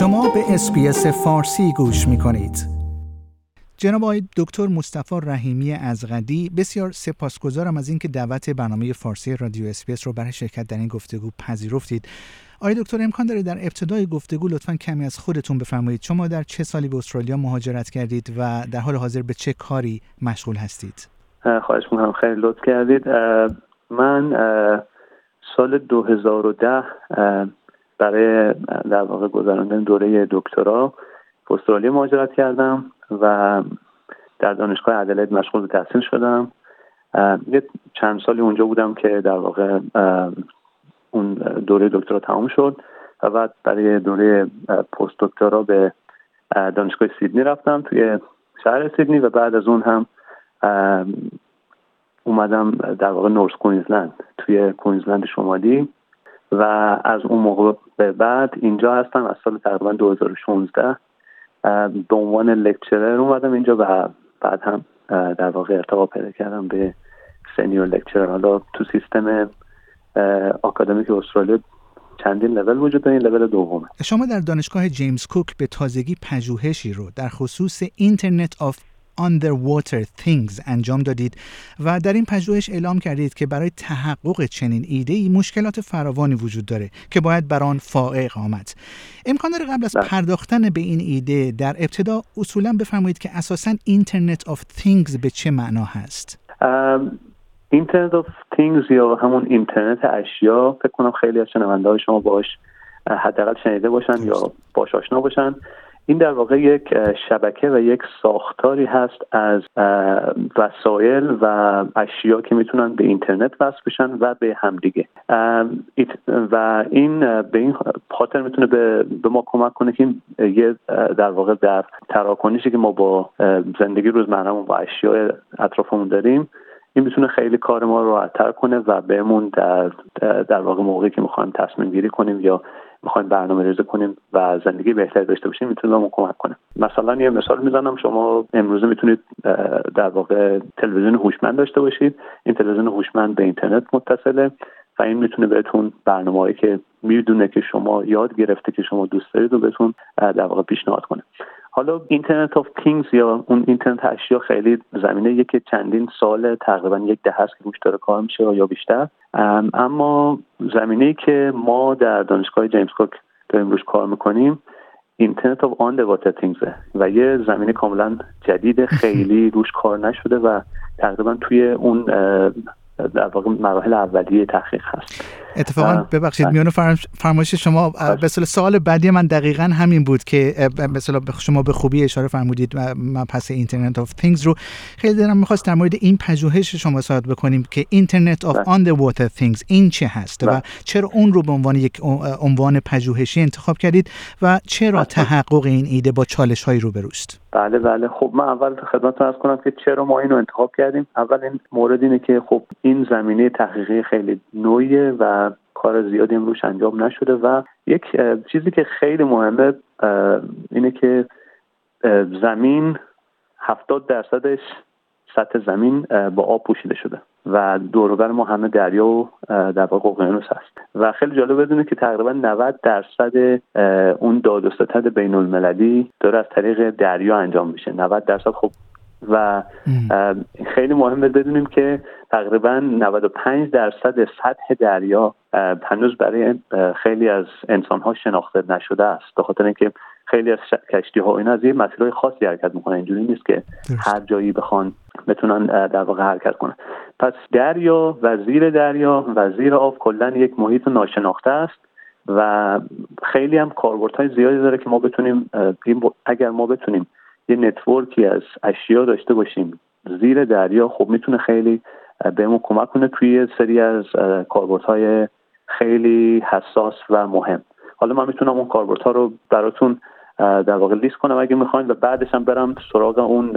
شما به SBS فارسی گوش می کنید. جناب آقای دکتر مصطفی رحیمی ازغدی بسیار سپاسگزارم از اینکه دعوت برنامه فارسی رادیو SBS رو برای شرکت در این گفتگو پذیرفتید. آقای دکتر امکان داره در ابتدای گفتگو لطفا کمی از خودتون بفرمایید شما در چه سالی به استرالیا مهاجرت کردید و در حال حاضر به چه کاری مشغول هستید؟ خواهش می‌کنم خیلی لطف کردید من سال 2010 برای در واقع گذراندن دوره دکترا استرالیا مهاجرت کردم و در دانشگاه عدلید مشغول به تحصیل شدم. یه چند سالی اونجا بودم که در واقع اون دوره دکترا تمام شد و بعد برای دوره پست دکترا به دانشگاه سیدنی رفتم توی شهر سیدنی و بعد از اون هم اومدم در واقع North Queensland توی کوینزلند شمالی. و از اون موقع به بعد اینجا هستم از سال تقریبا 2016 به عنوان lecturer اومدم اینجا و بعد هم در واقع ارتقا پیدا کردم به senior lecturer حالا تو سیستم آکادمیک استرالیا چندین لول وجود داره این لول دومه. شما در دانشگاه جیمز کوک به تازگی پژوهشی رو در خصوص Internet of Underwater Things انجام دادید و در این پژوهش اعلام کردید که برای تحقق چنین ایده ای مشکلات فراوانی وجود داره که باید بر آن فائق آمد. امکان داره قبل از بله. پرداختن به این ایده در ابتدا اصولا بفرمایید که اساسا Internet of Things به چه معنا هست؟ Internet of Things یا همون اینترنت اشیا فکر کنم خیلی از شنونده های شما باش حداقل شنیده باشن یا باش آشنا باشن. این در واقع یک شبکه و یک ساختاری هست از وسایل و اشیا که می‌تونن به اینترنت وصل بشن و به همدیگه. و این به این خاطر می‌تونه به, به ما کمک کنه که یه در واقع در تراکنشی که ما با زندگی روزمرهمون با اشیاء اطرافمون داریم این می‌تونه خیلی کار ما رو راحتتر کنه و بهمون در در واقع موقعی که می‌خوایم تصمیم گیری کنیم یا می‌خوایم برنامه ریزی کنیم و زندگی بهتری داشته باشیم می‌تونه بهمون کمک کنه. مثلا یه مثال می‌زنم شما امروزه می‌تونید در واقع تلویزیون هوشمند داشته باشید. این تلویزیون هوشمند به اینترنت متصله و این می‌تونه بهتون برنامه‌ای که می‌دونه که شما یاد گرفته که شما دوست دارید و بهتون در واقع پیشنهاد کنه. حالا Internet of Things یا اون اینترنت اشیا خیلی زمینه یکی چندین سال تقریبا یک دهه هست که روش داره کار میشه یا بیشتر. اما زمینه که ما در دانشگاه جیمز کوک داریم روش کار می‌کنیم Internet of Underwater Things ه و یه زمینه کاملا جدید خیلی روش کار نشده و تقریبا توی اون در واقع مراحل اولیه تحقیق هست. اتفاقا ببخشید میون فرمایش شما به سوال بعدی من دقیقا همین بود که مثلا شما به خوبی اشاره فرمودید پس Internet of things رو. خیلی دلم می‌خواست در مورد این پژوهش شما صحبت بکنیم که اینترنت آف underwater things این چه هست و بله. چرا اون رو به عنوان یک عنوان پژوهشی انتخاب کردید و چرا بله. تحقق این ایده با چالش هایی روبروست بله بله. خب من اول خدمتتون ارز کنم که چرا ما اینو انتخاب کردیم؟ اول این مورد اینه که خب این زمینه تحقیقی خیلی نوعیه و کار زیادی روش انجام نشده و یک چیزی که خیلی مهمه اینه که زمین هفتاد درصدش سطح زمین با آب پوشیده شده و دوروبر ما همه دریا و در واقع اقیانوس هست و خیلی جالب بدونه که تقریبا 90 درصد اون داد و بین المللی داره از طریق دریا انجام میشه. 90 درصد خب و خیلی مهمه بدونیم که تقریبا 95 درصد سطح دریا هنوز برای خیلی از انسان ها شناخته نشده است. به خاطر اینکه خیلی از کشتی ها اینا از یه مسیرهای خاصی حرکت می‌کنن. اینجوری نیست که هر جایی بخوان بتونن در واقع حرکت کنن. پس دریا و زیر دریا و زیر آب کلا یک محیط ناشناخته است و خیلی هم کاربردهای زیادی داره که ما بتونیم اگر ما بتونیم یه نتورکی از اشیا داشته باشیم. زیر دریا خب می‌تونه خیلی بهمون کمک کنه توی سری از کاربردهای خیلی حساس و مهم. حالا من می‌تونم اون کاربردها رو براتون در واقع لیست کنم اگه می‌خواین و بعدش هم برم سراغ اون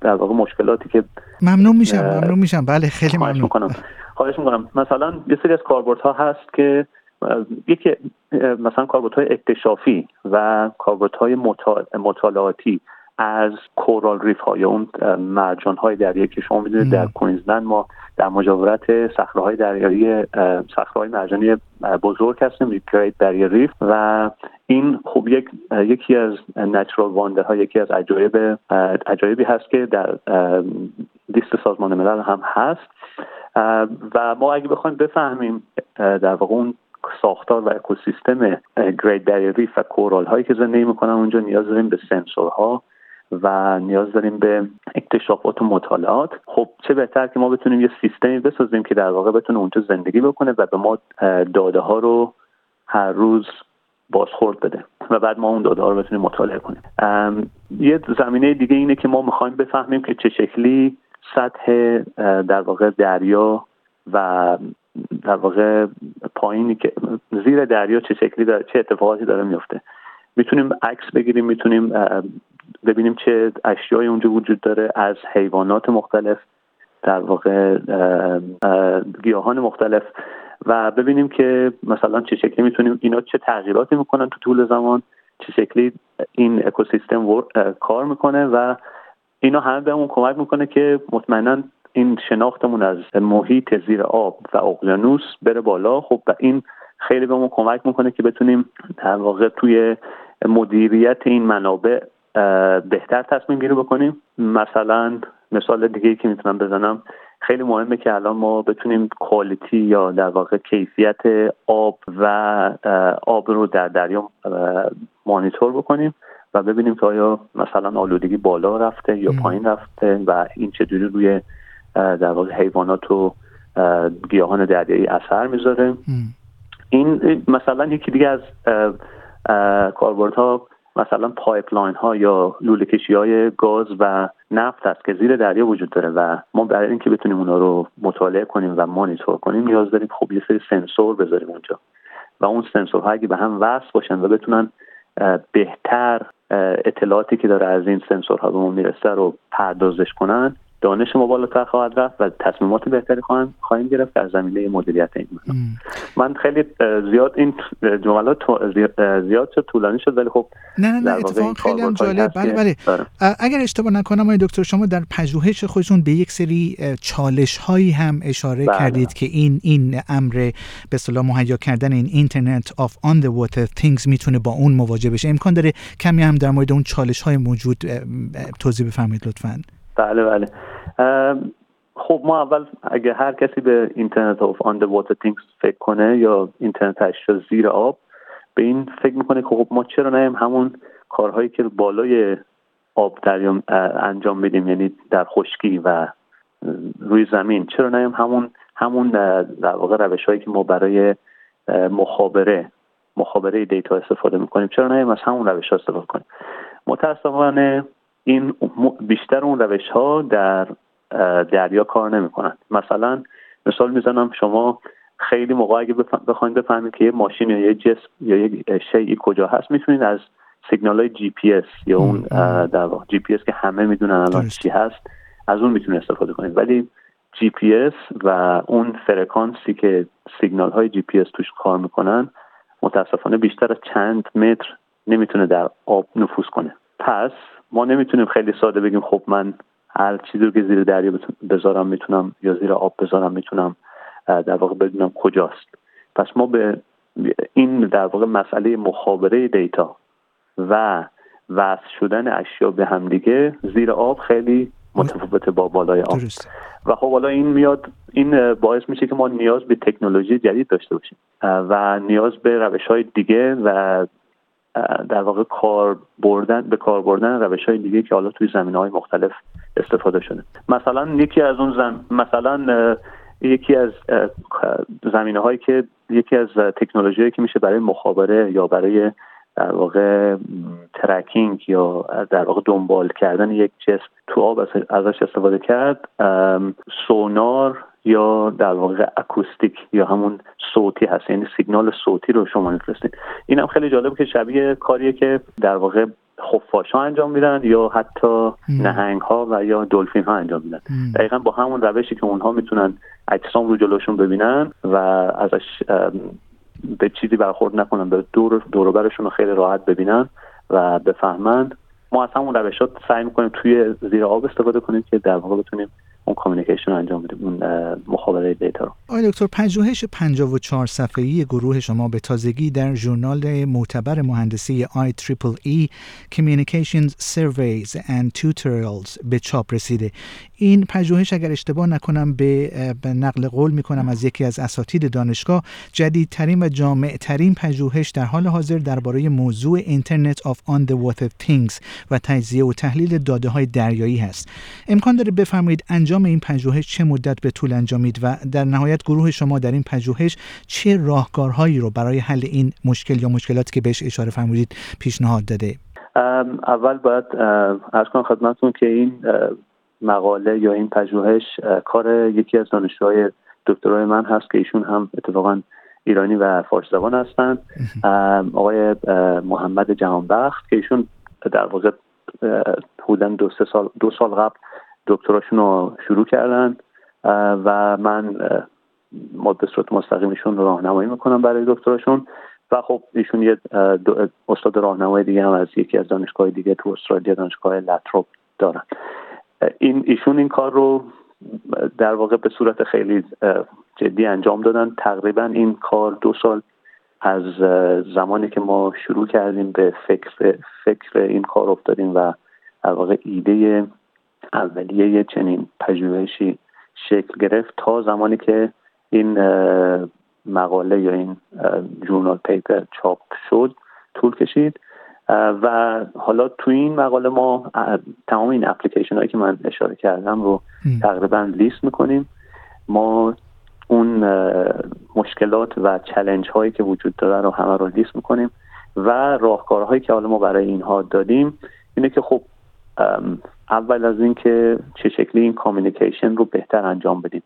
در واقع مشکلاتی که ممنون میشم ممنون میشم. بله خیلی ممنون. می‌کنم. خواهش می‌کنم. مثلا یه سری از کاربردها هست که یکی مثلا کاربردهای اکتشافی و کاربردهای مطالعاتی. از coral reef های اون مرجان های دریایی که شما می‌دونید در کوینزلند ما در مجاورت صخره دریایی صخره های مرجانی بزرگ هستیم Great Barrier Reef و این خب یک یکی از natural wonder ها یکی از عجایب عجایبی هست که در لیست سازمان ملل هم هست. و ما اگه بخوایم بفهمیم در واقع اون ساختار و اکوسیستم Great Barrier Reef و coral هایی که زندگی می‌کنن اونجا نیاز داریم به سنسورها. و نیاز داریم به اکتشافات و مطالعات. خب چه بهتر که ما بتونیم یه سیستمی بسازیم که در واقع بتونه اونجا زندگی بکنه و به ما داده ها رو هر روز بازخورد بده و بعد ما اون داده ها رو بتونیم مطالعه کنیم. یه زمینه دیگه اینه که ما می‌خوایم بفهمیم که چه شکلی سطح در واقع دریا و در واقع پایینی که زیر دریا چه شکلی داره چه اتفاقاتی داره میفته می‌تونیم عکس بگیریم می‌تونیم ببینیم چه اشیای اونجا وجود داره از حیوانات مختلف در واقع گیاهان مختلف. و ببینیم که مثلا چه شکلی می‌تونیم اینا چه تغییراتی می‌کنن تو طول زمان چه شکلی این اکوسیستم کار می‌کنه و اینا همه بهمون کمک می‌کنه که مطمئنا این شناختمون از محیط زیر آب و اقیانوس بره بالا. خب و این خیلی بهمون کمک می‌کنه که بتونیم در واقع توی مدیریت این منابع بهتر تصمیم گیری بکنیم. مثلا مثال دیگه که می‌تونم بزنم خیلی مهمه که الان ما بتونیم کوالیتی یا در واقع کیفیت آب و آب رو در دریا مانیتور بکنیم و ببینیم که آیا مثلا آلودگی بالا رفته یا پایین رفته و این چجوری روی در واقع حیوانات و گیاهان دریایی اثر می‌ذاره. این مثلا یکی دیگه از کاربردها مثلا pipeline ها یا لوله کشی های گاز و نفت است که زیر دریا وجود داره و ما برای اینکه بتونیم اونا رو مطالعه کنیم و مانیتور کنیم نیاز داریم خب یه سری سنسور بذاریم اونجا. و اون سنسورها اگه به هم وصل باشن و بتونن بهتر اطلاعاتی که داره از این سنسورها به ما می‌رسه رو پردازش کنن دانش ما بالاتر خواهد رفت و تصمیمات بهتری خواهیم گرفت در زمینه مدیریت این. من خیلی زیاد این جملات زیاد شد طولانی شد ولی خب نه نه نه اتفاقا خیلی هم جالب. بله بله. اگر اشتباه نکنم آقای دکتر شما در پژوهش خودتون به یک سری چالش هایی هم اشاره بله. کردید که این این امر به اصطلاح مهیا کردن این اینترنت آف آن the واتر things می‌تونه با اون مواجه بشه. امکان داره کمی هم در مورد اون چالش های موجود توضیح بفرمایید لطفاً. بله بله. خب ما اول اگه هر کسی به Internet of Underwater Things فکر کنه یا اینترنت اشیا زیر آب به این فکر می‌کنه که خب ما چرا نیایم همون کارهایی که بالای آب دریا انجام بدیم یعنی در خشکی و روی زمین. چرا نیایم همون همون در واقع روش هایی که ما برای مخابره مخابره دیتا استفاده می‌کنیم. چرا نیایم از همون روش ها استفاده کنیم. متاسفانه این بیشتر اون روش ها در دریا کار نمی‌کنن مثلا مثال می‌زنم شما خیلی موقع اگه بخواید بفهمید که یه ماشین یا یه جسم یا یه شیئی کجا هست می‌تونید از سیگنال های جی پی اس یا اون در جی پی اس که همه می‌دونن الان چی هست از اون می‌تونید استفاده کنید. ولی جی پی اس و اون فرکانسی که سیگنال های جی پی اس توش کار می‌کنن متاسفانه بیشتر از چند متر نمی‌تونه در آب نفوذ کنه. پس ما نمی‌تونیم خیلی ساده بگیم خب من هر چیزی رو که زیر دریا بذارم می‌تونم یا زیر آب بذارم می‌تونم در واقع بدونم کجاست. پس ما به این در واقع مسئله مخابره دیتا و وصل شدن اشیا به همدیگه زیر آب خیلی متفاوت با بالای آب. و خب حالا این میاد این باعث میشه که ما نیاز به تکنولوژی جدید داشته باشیم. و نیاز به روش های دیگه و در واقع کار بردن به کار بردن روش های دیگه که حالا توی زمین های مختلف استفاده شده. مثلا یکی از اون زم... مثلا یکی از زمینه هایی که یکی از تکنولوژی که میشه برای مخابره یا برای در واقع ترکینگ یا در واقع دنبال کردن یک جسم تو آب ازش استفاده کرد سونار یا در واقع اکوستیک یا همون صوتی هست یعنی سیگنال صوتی رو شما میفرستید این هم خیلی جالبه که شبیه کاریه که در واقع خفاش ها انجام میدن یا حتی نهنگ ها و یا دلفین ها انجام میدن. دقیقا با همون روشی که اونها می‌تونن اجسام رو جلوشون ببینن و ازش به چیزی برخورد نکنن به دور دوروبرشون رو خیلی راحت ببینن و بفهمند ما از همون روشات سعی می‌کنیم توی زیر آب استفاده کنیم که در واقع بتونیم اون کامیونیکیشن رو انجام بدیم اون مخابره دیتا رو. آقای دکتر پژوهش 54 صفحه‌ای گروه شما به تازگی در ژورنال معتبر مهندسی IEEE Communications Surveys and Tutorials به چاپ رسیده. این پژوهش اگر اشتباه نکنم به نقل قول می‌کنم از یکی از اساتید دانشگاه. جدیدترین و جامعترین پژوهش در حال حاضر درباره موضوع اینترنت آف آن the water things و تجزیه و تحلیل داده های دریایی هست. امکان داره بفرمایید انجام این پژوهش چه مدت به طول انجامید و در نهایت گروه شما در این پژوهش چه راهکارهایی رو برای حل این مشکل یا مشکلاتی که بهش اشاره فرمودید پیشنهاد داده؟ اول باید ارز کنم خدمتتون که این مقاله یا این پژوهش کار یکی از دانشجوهای دکترای من هست که ایشون هم اتفاقا ایرانی و فارسی زبان هستند. آقای محمد جهانبخت که ایشون در واقع حدودا دو سال دو سال قبل دکتراشون رو شروع کردن. و من ما به صورت مستقیم ایشون راهنمایی می‌کنم برای دکتراشون. و خب ایشون یه استاد راهنمای دیگه هم از یکی از دانشگاه دیگه تو استرالیا دانشگاه لاتروپ دارن. این ایشون این کار رو در واقع به صورت خیلی جدی انجام دادن. تقریبا این کار دو سال از زمانی که ما شروع کردیم به فکر فکر این کار افتادیم و در واقع ایده اولیه چنین پژوهشی شکل گرفت تا زمانی که این مقاله یا این جورنال پیپر چاپ شد طول کشید. و حالا تو این مقاله ما تمام این اپلیکیشن هایی که من اشاره کردم رو تقریبا لیست می‌کنیم. ما اون مشکلات و challenge هایی که وجود داره رو همه رو لیست می‌کنیم و راهکارهایی که حالا ما برای اینها دادیم اینه که خب اول از اینکه چه شکلی این communication رو بهتر انجام بدیم.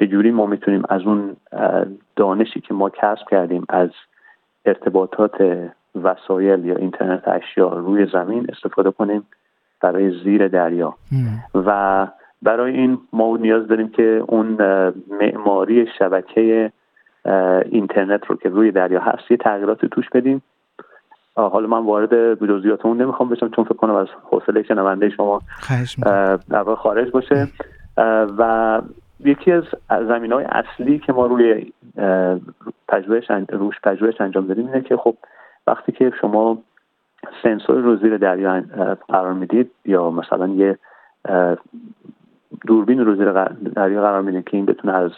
چجوری ما می‌تونیم از اون دانشی که ما کسب کردیم از ارتباطات وسایل یا اینترنت اشیا روی زمین استفاده کنیم برای زیر دریا. و برای این ما نیاز داریم که اون معماری شبکه اینترنت رو که روی دریا هست یه تغییرات توش بدیم. حالا من وارد جزئیات اون نمی‌خوام بشم چون فکر کنم از حوصله شنونده شما خارج باشه. و یکی از زمین های اصلی که ما روی پژوهش روش پژوهش انجام دادیم اینه که خب وقتی که شما سنسور رو زیر دریا قرار می‌دید یا مثلا یه دوربین رو زیر دریا قرار می‌دید که این بتونه از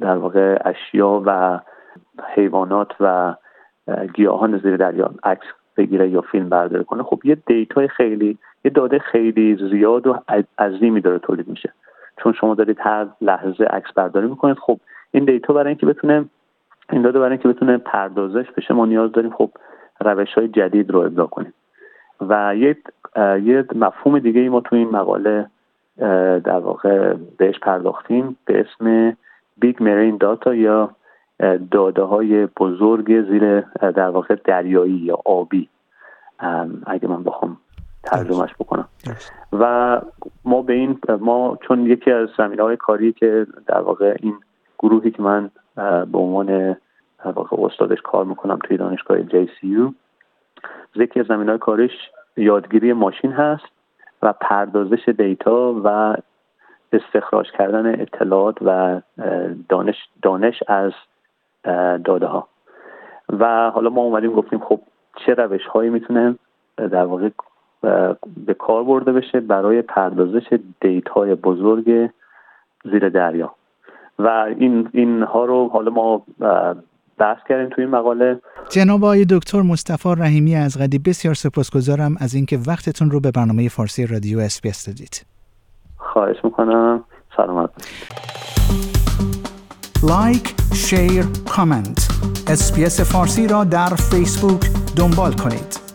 در واقع اشیا و حیوانات و گیاهان زیر دریا عکس بگیره یا فیلم برداره کنه خب یه دیتای خیلی یه داده خیلی زیاد و عظیمی داره تولید میشه. چون شما دارید هر لحظه عکس برداری می‌کنید. خب این دیتا برای اینکه بتونه این داده برای اینکه بتونه پردازش بشه ما نیاز داریم خب روش های جدید رو ابداع کنیم. و یه مفهوم دیگه ای ما تو این مقاله در واقع بهش پرداختیم به اسم Big Marine Data یا داده های بزرگ زیر در واقع دریایی یا آبی. اگه من بخوام ترجمهش بکنم. و ما به این ما چون یکی از زمینه های کاری که در واقع این گروهی که من به عنوان واقع استادش کار می‌کنم توی دانشگاه جی سی یو یکی از زمین های کارش یادگیری ماشین هست و پردازش دیتا و استخراج کردن اطلاعات و دانش, دانش از داده ها و حالا ما اومدیم گفتیم خب چه روش هایی می‌تونه در واقع به کار برده بشه برای پردازش دیتای بزرگ زیر دریا. و این اینها رو حالا ما بحث کردیم توی این مقاله. جناب آقای دکتر مصطفی رحیمی ازغدی بسیار سپاسگزارم از اینکه وقتتون رو به برنامه فارسی رادیو SBS دادید. خواهش می‌کنم. سلامت like share comment SBS فارسی را در فیسبوک دنبال کنید.